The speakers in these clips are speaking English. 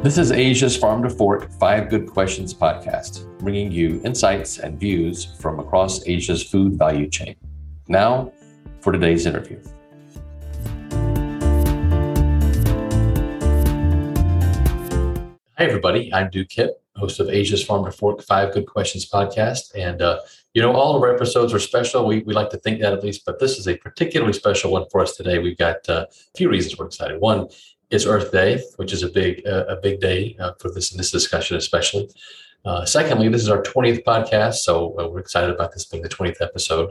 This is Asia's Farm to Fork Five Good Questions podcast, bringing you insights and views from across Asia's food value chain. Now, for today's interview. Hi, everybody. I'm Duke Hipp, host of Asia's Farm to Fork Five Good Questions podcast. And, uh, you know, all of our episodes are special. We, we like to think that at least, but this is a particularly special one for us today. We've got uh, a few reasons we're excited. One, is Earth Day, which is a big uh, a big day uh, for this in this discussion, especially. Uh, secondly, this is our 20th podcast, so uh, we're excited about this being the 20th episode.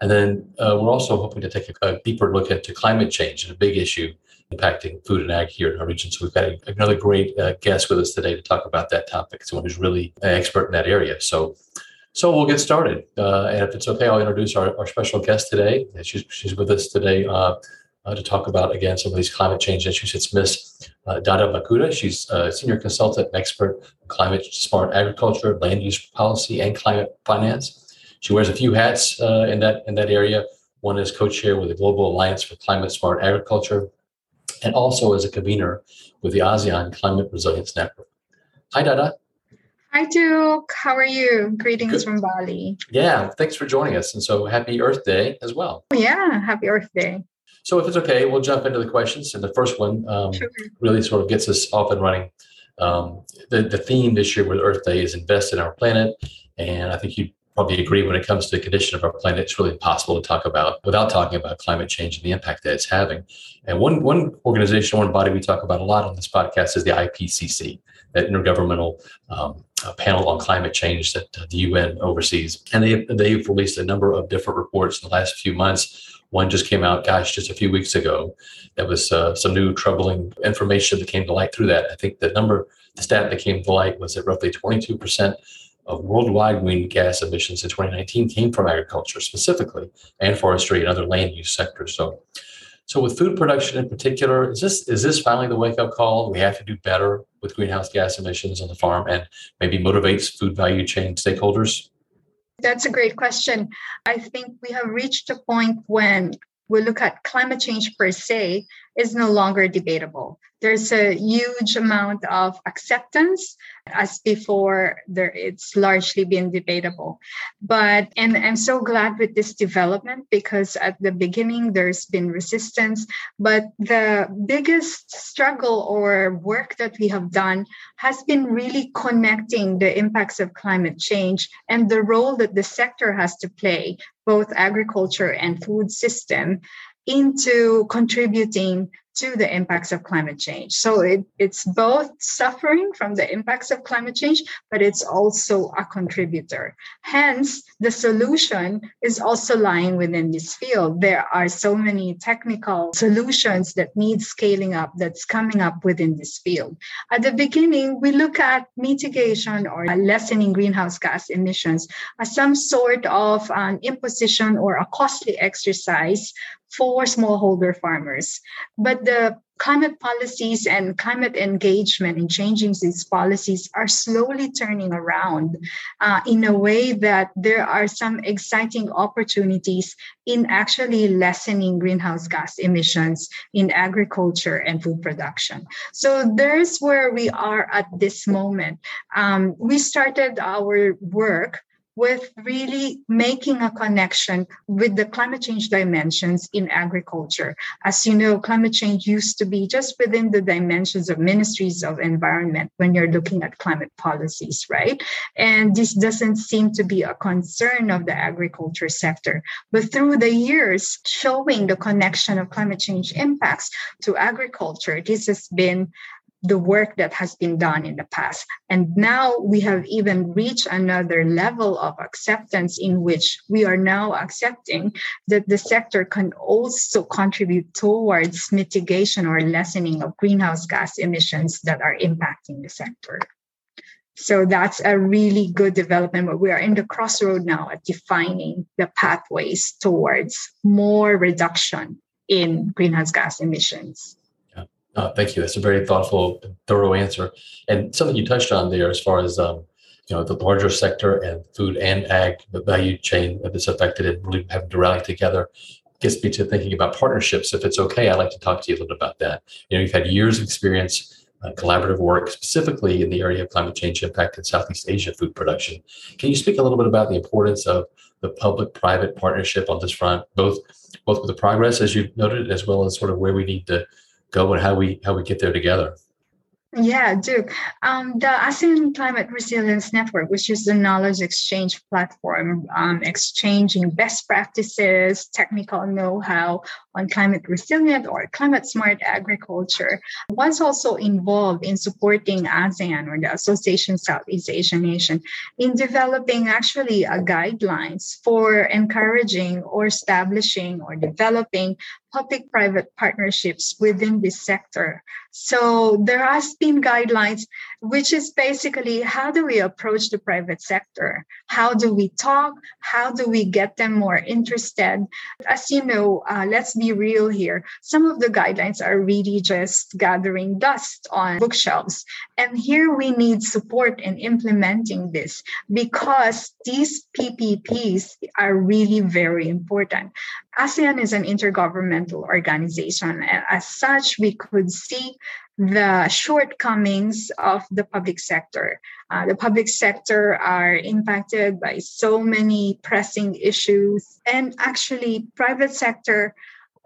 And then uh, we're also hoping to take a, a, deeper look into climate change and a big issue impacting food and ag here in our region. So we've got a, another great uh, guest with us today to talk about that topic, someone who's really an expert in that area. So so we'll get started. and if it's okay, I'll introduce our, our special guest today. She's, she's with us today uh, to talk about, again, some of these climate change issues. It's Miss uh, Dada Bakuda. She's a senior consultant and expert in climate smart agriculture, land use policy, and climate finance. She wears a few hats uh, in, that, in that area. One is co-chair with the Global Alliance for Climate Smart Agriculture, and also as a convener with the ASEAN Climate Resilience Network. Hi, Dada. Hi, Duke. How are you? Greetings Good. from Bali. Yeah, thanks for joining us. And so happy Earth Day as well. Yeah, happy Earth Day. So if it's okay, we'll jump into the questions. And the first one um, sure. really sort of gets us off and running. Um, the, the theme this year with Earth Day is invest in our planet. And I think you probably agree when it comes to the condition of our planet, it's really impossible to talk about without talking about climate change and the impact that it's having. And one, one organization, one body we talk about a lot on this podcast is the IPCC, that intergovernmental um, panel on climate change that the UN oversees. And they, they've released a number of different reports in the last few months one just came out, gosh, just a few weeks ago. That was uh, some new troubling information that came to light through that. I think the number, the stat that came to light was that roughly 22% of worldwide greenhouse gas emissions in 2019 came from agriculture specifically, and forestry and other land use sectors. So, so with food production in particular, is this is this finally the wake up call? We have to do better with greenhouse gas emissions on the farm, and maybe motivates food value chain stakeholders. That's a great question. I think we have reached a point when we look at climate change per se is no longer debatable. There's a huge amount of acceptance as before there it's largely been debatable. But and I'm so glad with this development because at the beginning there's been resistance, but the biggest struggle or work that we have done has been really connecting the impacts of climate change and the role that the sector has to play, both agriculture and food system into contributing to the impacts of climate change. So it, it's both suffering from the impacts of climate change, but it's also a contributor. Hence, the solution is also lying within this field. There are so many technical solutions that need scaling up that's coming up within this field. At the beginning, we look at mitigation or lessening greenhouse gas emissions as some sort of an imposition or a costly exercise for smallholder farmers. But the climate policies and climate engagement in changing these policies are slowly turning around uh, in a way that there are some exciting opportunities in actually lessening greenhouse gas emissions in agriculture and food production. So there's where we are at this moment. Um, we started our work with really making a connection with the climate change dimensions in agriculture. As you know, climate change used to be just within the dimensions of ministries of environment when you're looking at climate policies, right? And this doesn't seem to be a concern of the agriculture sector. But through the years, showing the connection of climate change impacts to agriculture, this has been the work that has been done in the past. And now we have even reached another level of acceptance in which we are now accepting that the sector can also contribute towards mitigation or lessening of greenhouse gas emissions that are impacting the sector. So that's a really good development. But we are in the crossroad now at defining the pathways towards more reduction in greenhouse gas emissions. Uh, thank you. That's a very thoughtful, thorough answer. And something you touched on there, as far as um, you know, the larger sector and food and ag, the value chain that's affected, and really having to rally together, gets me to thinking about partnerships. If it's okay, I'd like to talk to you a little bit about that. You know, you've had years of experience uh, collaborative work specifically in the area of climate change impact in Southeast Asia food production. Can you speak a little bit about the importance of the public-private partnership on this front, both both with the progress as you've noted, as well as sort of where we need to go and how we how we get there together? Yeah, Duke. Um, the ASEAN Climate Resilience Network, which is the knowledge exchange platform, um, exchanging best practices, technical know how on climate resilient or climate smart agriculture, was also involved in supporting ASEAN or the Association Southeast Asian Nation in developing actually a guidelines for encouraging or establishing or developing public private partnerships within this sector. So there has been guidelines, which is basically how do we approach the private sector? How do we talk? How do we get them more interested? As you know, uh, let's be real here. Some of the guidelines are really just gathering dust on bookshelves. And here we need support in implementing this because these PPPs are really very important. ASEAN is an intergovernmental organization. And as such, we could see the shortcomings of the public sector. Uh, the public sector are impacted by so many pressing issues, and actually, private sector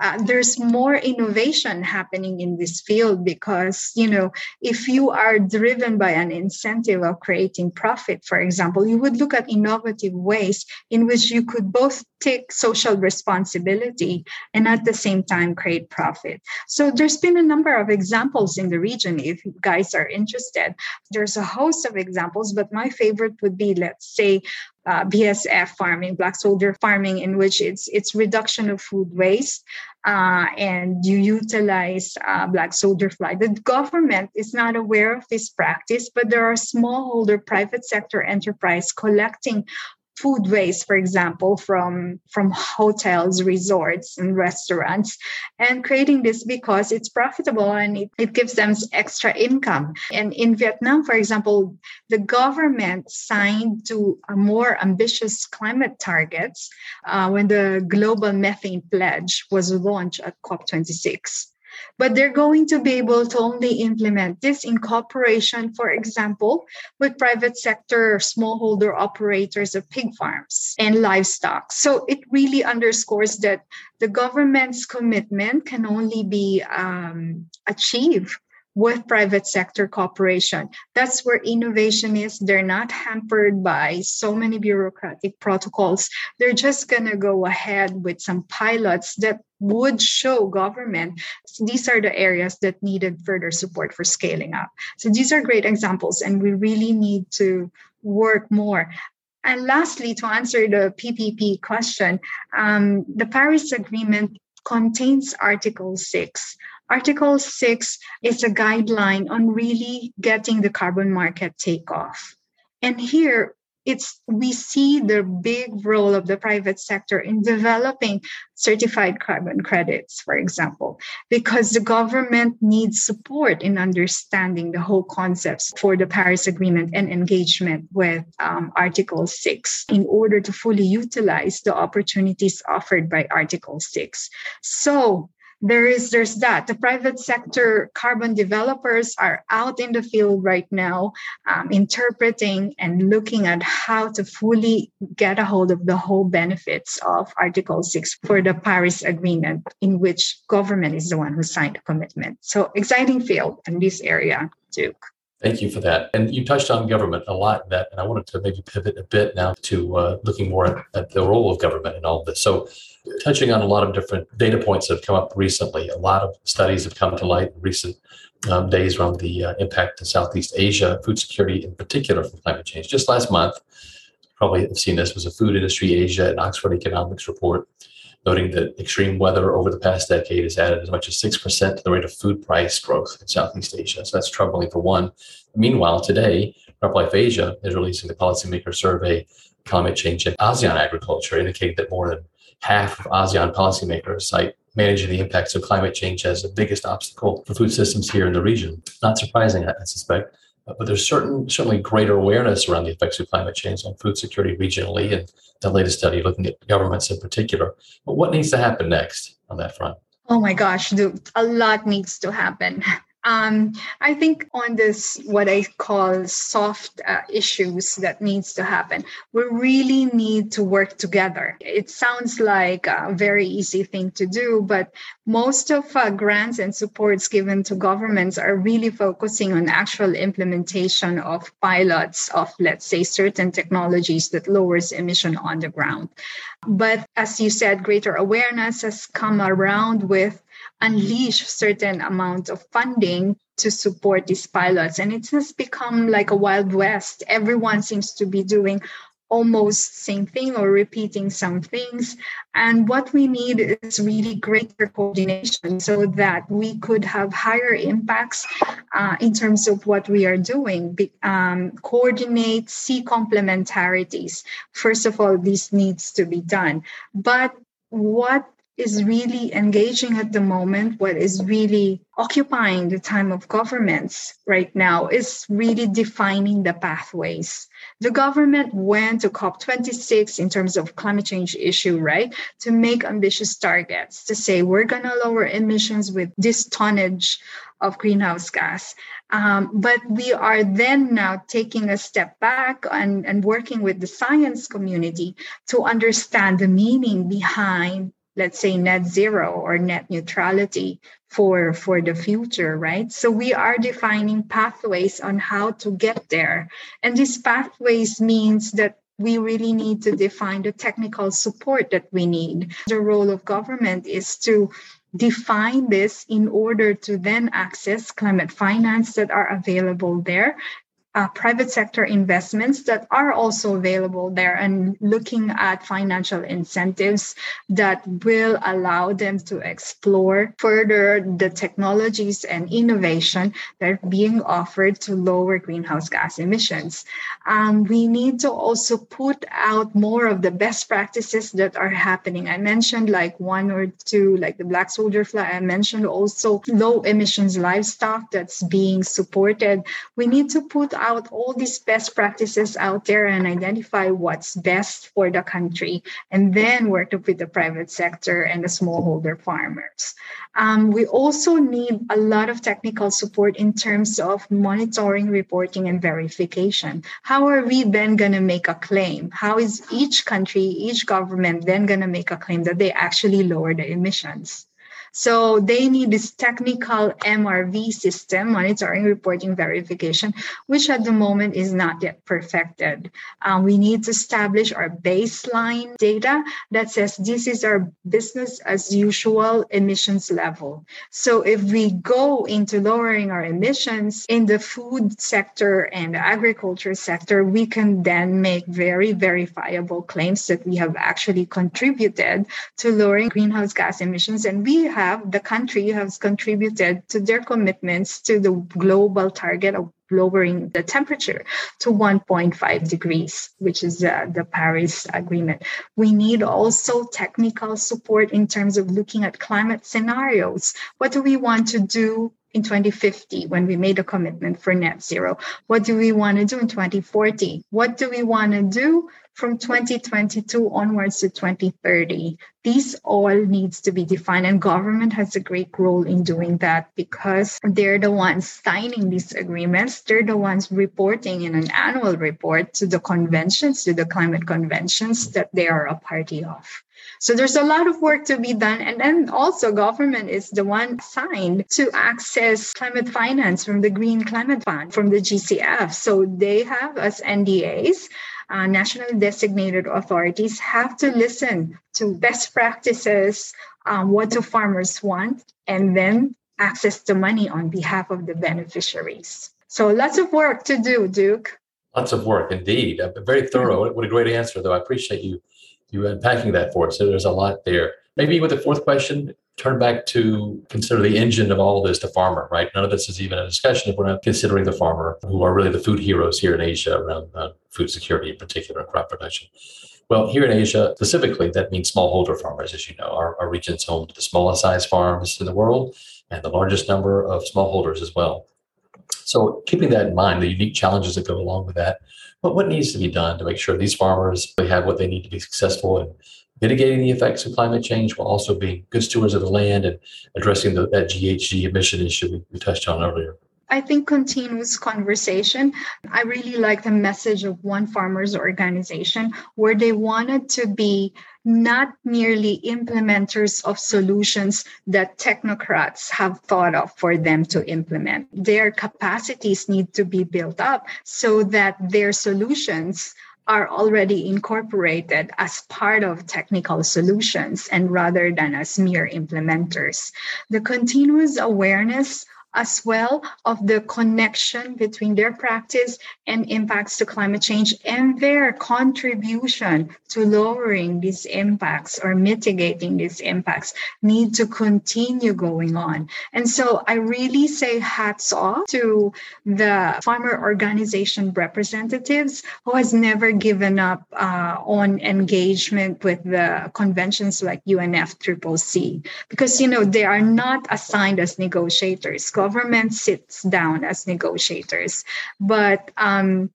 uh, there's more innovation happening in this field because you know if you are driven by an incentive of creating profit for example you would look at innovative ways in which you could both take social responsibility and at the same time create profit. So there's been a number of examples in the region if you guys are interested. There's a host of examples but my favorite would be let's say uh, BSF farming, black soldier farming, in which it's it's reduction of food waste, uh, and you utilize uh, black soldier fly. The government is not aware of this practice, but there are smallholder private sector enterprise collecting food waste for example from from hotels resorts and restaurants and creating this because it's profitable and it, it gives them extra income. And in vietnam for example the government signed to a more ambitious climate targets uh, when the global methane pledge was launched at cop26 but they're going to be able to only implement this in cooperation, for example, with private sector smallholder operators of pig farms and livestock. So it really underscores that the government's commitment can only be um, achieved with private sector cooperation. That's where innovation is. They're not hampered by so many bureaucratic protocols. They're just going to go ahead with some pilots that would show government these are the areas that needed further support for scaling up. So these are great examples, and we really need to work more. And lastly, to answer the PPP question, um, the Paris Agreement contains Article 6 Article 6 is a guideline on really getting the carbon market take off. And here, it's we see the big role of the private sector in developing certified carbon credits for example because the government needs support in understanding the whole concepts for the paris agreement and engagement with um, article 6 in order to fully utilize the opportunities offered by article 6 so there is there's that. The private sector carbon developers are out in the field right now um, interpreting and looking at how to fully get a hold of the whole benefits of article 6 for the paris agreement in which government is the one who signed the commitment. So exciting field in this area duke Thank you for that. And you touched on government a lot in that, and I wanted to maybe pivot a bit now to uh, looking more at, at, the role of government in all of this. So, touching on a lot of different data points that have come up recently, a lot of studies have come to light in recent um, days around the uh, impact to Southeast Asia, food security in particular from climate change. Just last month, probably have seen this, was a Food Industry Asia and Oxford Economics report noting that extreme weather over the past decade has added as much as 6% to the rate of food price growth in Southeast Asia. So that's troubling for one. Meanwhile, today, CropLife Asia is releasing the policymaker survey, Climate Change in ASEAN Agriculture, indicating that more than half of ASEAN policymakers cite managing the impacts of climate change as the biggest obstacle for food systems here in the region. Not surprising, I suspect. But there's certain certainly greater awareness around the effects of climate change on food security regionally, and the latest study looking at governments in particular. But what needs to happen next on that front? Oh my gosh, dude, a lot needs to happen. Um, I think on this, what I call soft uh, issues that needs to happen, we really need to work together. It sounds like a very easy thing to do, but most of uh, grants and supports given to governments are really focusing on actual implementation of pilots of, let's say, certain technologies that lowers emission on the ground. But as you said, greater awareness has come around with unleash certain amount of funding to support these pilots. And it has become like a wild west. Everyone seems to be doing almost same thing or repeating some things. And what we need is really greater coordination so that we could have higher impacts uh, in terms of what we are doing. Be, um, coordinate see complementarities. First of all this needs to be done. But what is really engaging at the moment, what is really occupying the time of governments right now is really defining the pathways. The government went to COP26 in terms of climate change issue, right? To make ambitious targets to say we're going to lower emissions with this tonnage of greenhouse gas. Um, but we are then now taking a step back and, and working with the science community to understand the meaning behind let's say net zero or net neutrality for for the future right? So we are defining pathways on how to get there. And these pathways means that we really need to define the technical support that we need. The role of government is to define this in order to then access climate finance that are available there uh, private sector investments that are also available there and looking at financial incentives that will allow them to explore further the technologies and innovation that are being offered to lower greenhouse gas emissions. Um, we need to also put out more of the best practices that are happening. I mentioned like one or two, like the black soldier fly. I mentioned also low emissions livestock that's being supported. We need to put out all these best practices out there and identify what's best for the country, and then work with the private sector and the smallholder farmers. Um, we also need a lot of technical support in terms of monitoring, reporting, and verification. How are we then going to make a claim? How is each country, each government then going to make a claim that they actually lower the emissions? So they need this technical MRV system, monitoring, reporting, verification, which at the moment is not yet perfected. Um, we need to establish our baseline data that says this is our business as usual emissions level. So if we go into lowering our emissions in the food sector and the agriculture sector, we can then make very verifiable claims that we have actually contributed to lowering greenhouse gas emissions. And we have have, the country has contributed to their commitments to the global target of lowering the temperature to 1.5 degrees, which is uh, the Paris Agreement. We need also technical support in terms of looking at climate scenarios. What do we want to do in 2050 when we made a commitment for net zero? What do we want to do in 2040? What do we want to do from 2022 onwards to 2030 these all needs to be defined and government has a great role in doing that because they're the ones signing these agreements they're the ones reporting in an annual report to the conventions to the climate conventions that they are a party of so there's a lot of work to be done. And then also government is the one signed to access climate finance from the Green Climate Fund, from the GCF. So they have as NDAs uh, national designated authorities have to listen to best practices, um, what do farmers want, and then access the money on behalf of the beneficiaries. So lots of work to do, Duke. Lots of work indeed. Uh, very thorough. What a great answer, though. I appreciate you you unpacking that for us. So there's a lot there. Maybe with the fourth question, turn back to consider the engine of all of this, the farmer, right? None of this is even a discussion if we're not considering the farmer, who are really the food heroes here in Asia around uh, food security in particular, crop production. Well, here in Asia specifically, that means smallholder farmers, as you know. Our, our region's home to the smallest size farms in the world and the largest number of smallholders as well. So, keeping that in mind, the unique challenges that go along with that, but what needs to be done to make sure these farmers have what they need to be successful and mitigating the effects of climate change while also being good stewards of the land and addressing the, that GHG emission issue we, we touched on earlier? I think continuous conversation. I really like the message of One Farmers Organization, where they wanted to be not merely implementers of solutions that technocrats have thought of for them to implement. Their capacities need to be built up so that their solutions are already incorporated as part of technical solutions and rather than as mere implementers. The continuous awareness as well of the connection between their practice and impacts to climate change and their contribution to lowering these impacts or mitigating these impacts need to continue going on. And so I really say hats off to the farmer organization representatives who has never given up uh, on engagement with the conventions like UNFCCC because you know they are not assigned as negotiators government sits down as negotiators, but um,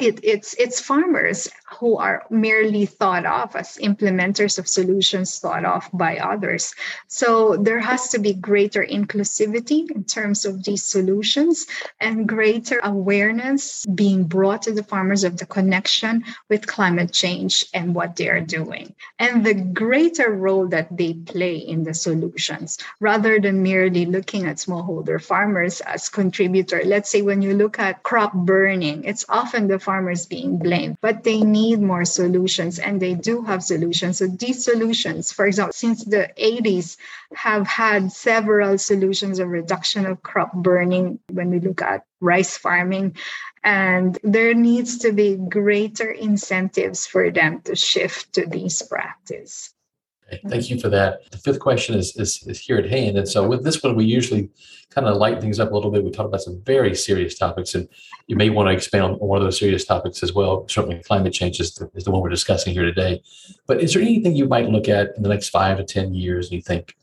it, it's it's farmers who are merely thought of as implementers of solutions thought of by others. So there has to be greater inclusivity in terms of these solutions and greater awareness being brought to the farmers of the connection with climate change and what they are doing and the greater role that they play in the solutions rather than merely looking at smallholder farmers as contributor. Let's say when you look at crop burning, it's often the farmers being blamed, but they need more solutions and they do have solutions. So these solutions, for example, since the 80s, have had several solutions of reduction of crop burning when we look at rice farming. And there needs to be greater incentives for them to shift to these practices. Mm-hmm. Thank you for that. The fifth question is, is, is here at hand. And so with this one, we usually kind of lighten things up a little bit. We talk about some very serious topics, and you may want to expand on one of those serious topics as well. Certainly, climate change is the, is the one we're discussing here today. But is there anything you might look at in the next five to 10 years and you think,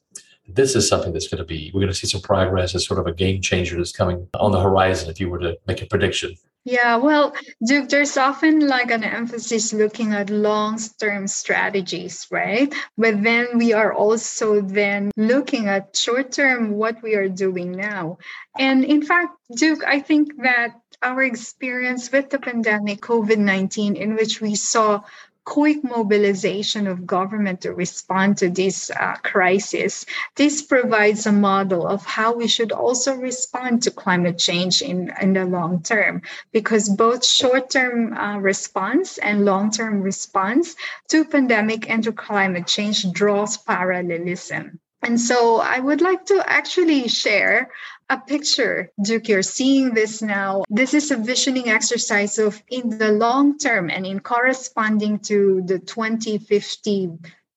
this is something that's going to be, we're going to see some progress as sort of a game changer that's coming on the horizon if you were to make a prediction? Yeah, well, Duke, there's often like an emphasis looking at long-term strategies, right? But then we are also then looking at short-term what we are doing now. And in fact, Duke, I think that our experience with the pandemic, COVID 19, in which we saw quick mobilization of government to respond to this uh, crisis, this provides a model of how we should also respond to climate change in, in the long term, because both short-term uh, response and long-term response to pandemic and to climate change draws parallelism. And so I would like to actually share a picture, Duke, you're seeing this now. This is a visioning exercise of in the long term and in corresponding to the 2050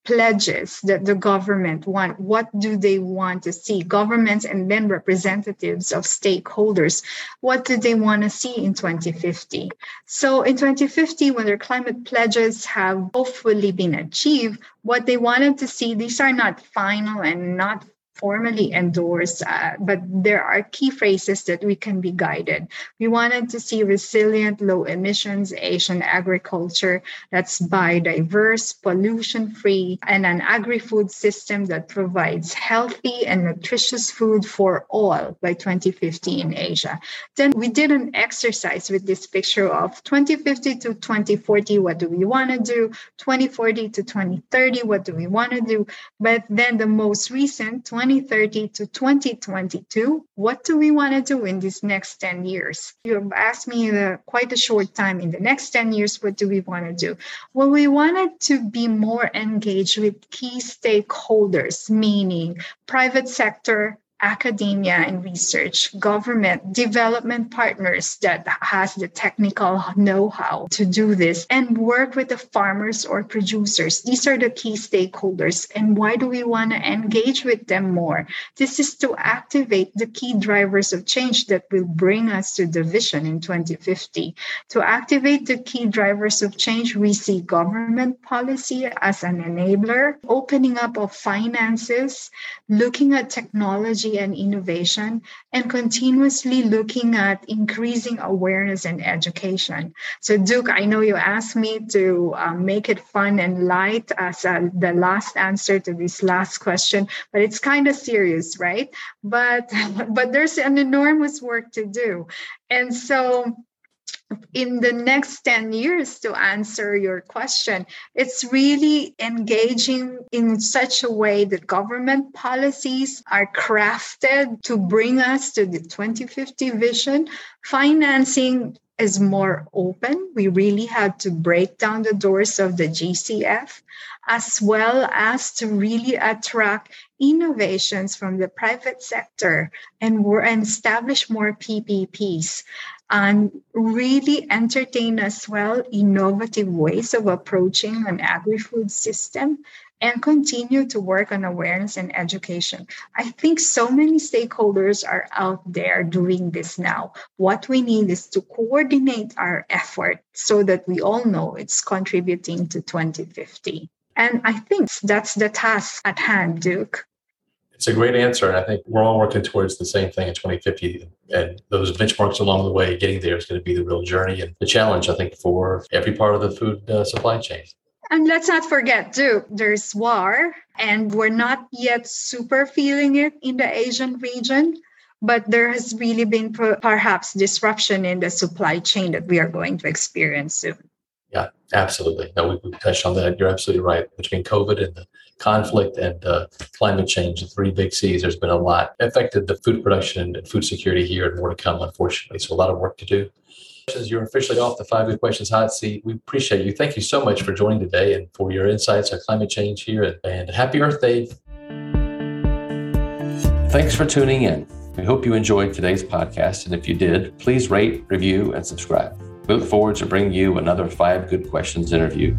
pledges that the government want what do they want to see? Governments and then representatives of stakeholders what do they want to see in 2050 so in 2050 when their climate pledges have hopefully been achieved what they wanted to see these are not final and not formally endorsed, uh, but there are key phrases that we can be guided. We wanted to see resilient, low emissions Asian agriculture that's biodiverse, pollution free, and an agri food system that provides healthy and nutritious food for all by 2050 in Asia. Then we did an exercise with this picture of 2050 to 2040, what do we want to do? 2040 to 2030, what do we want to do? But then the most recent, 2030 to 2022, what do we want to do in these next 10 years? You've asked me uh, quite a short time in the next 10 years, what do we want to do? Well, we wanted to be more engaged with key stakeholders, meaning private sector, academia and research, government, development partners that has the technical know-how to do this and work with the farmers or producers. These are the key stakeholders. And why do we want to engage with them more? This is to activate the key drivers of change that will bring us to the vision in 2050. To activate the key drivers of change, we see government policy as an enabler, opening up of finances, looking at technology technology and innovation, and continuously looking at increasing awareness and education. So, Duke, I know you asked me to um, make it fun and light as uh, the last answer to this last question, but it's kind of serious, right? But but there's an enormous work to do, and so in the next 10 years to answer your question. It's really engaging in such a way that government policies are crafted to bring us to the 2050 vision. Financing is more open. We really had to break down the doors of the gcf as well as to really attract innovations from the private sector and, and establish more PPPs and really entertain as well innovative ways of approaching an agri-food system and continue to work on awareness and education. I think so many stakeholders are out there doing this now. What we need is to coordinate our effort so that we all know it's contributing to 2050. And I think that's the task at hand, Duke. It's a great answer. And I think we're all working towards the same thing in 2050. And those benchmarks along the way, getting there is going to be the real journey and the challenge, I think, for every part of the food uh, supply chain. And let's not forget, too, there's war, and we're not yet super feeling it in the Asian region. But there has really been perhaps disruption in the supply chain that we are going to experience soon. Yeah, absolutely. No, we, we touched on that. You're absolutely right. Between COVID and the conflict and uh, climate change, the three big C's, there's been a lot affected the food production and food security here, and more to come, unfortunately. So a lot of work to do. You're officially off the five good questions hot seat. We appreciate you. Thank you so much for joining today and for your insights on climate change here. And happy Earth Day. Thanks for tuning in. We hope you enjoyed today's podcast. And if you did, please rate, review, and subscribe. We look forward to bringing you another Five Good Questions interview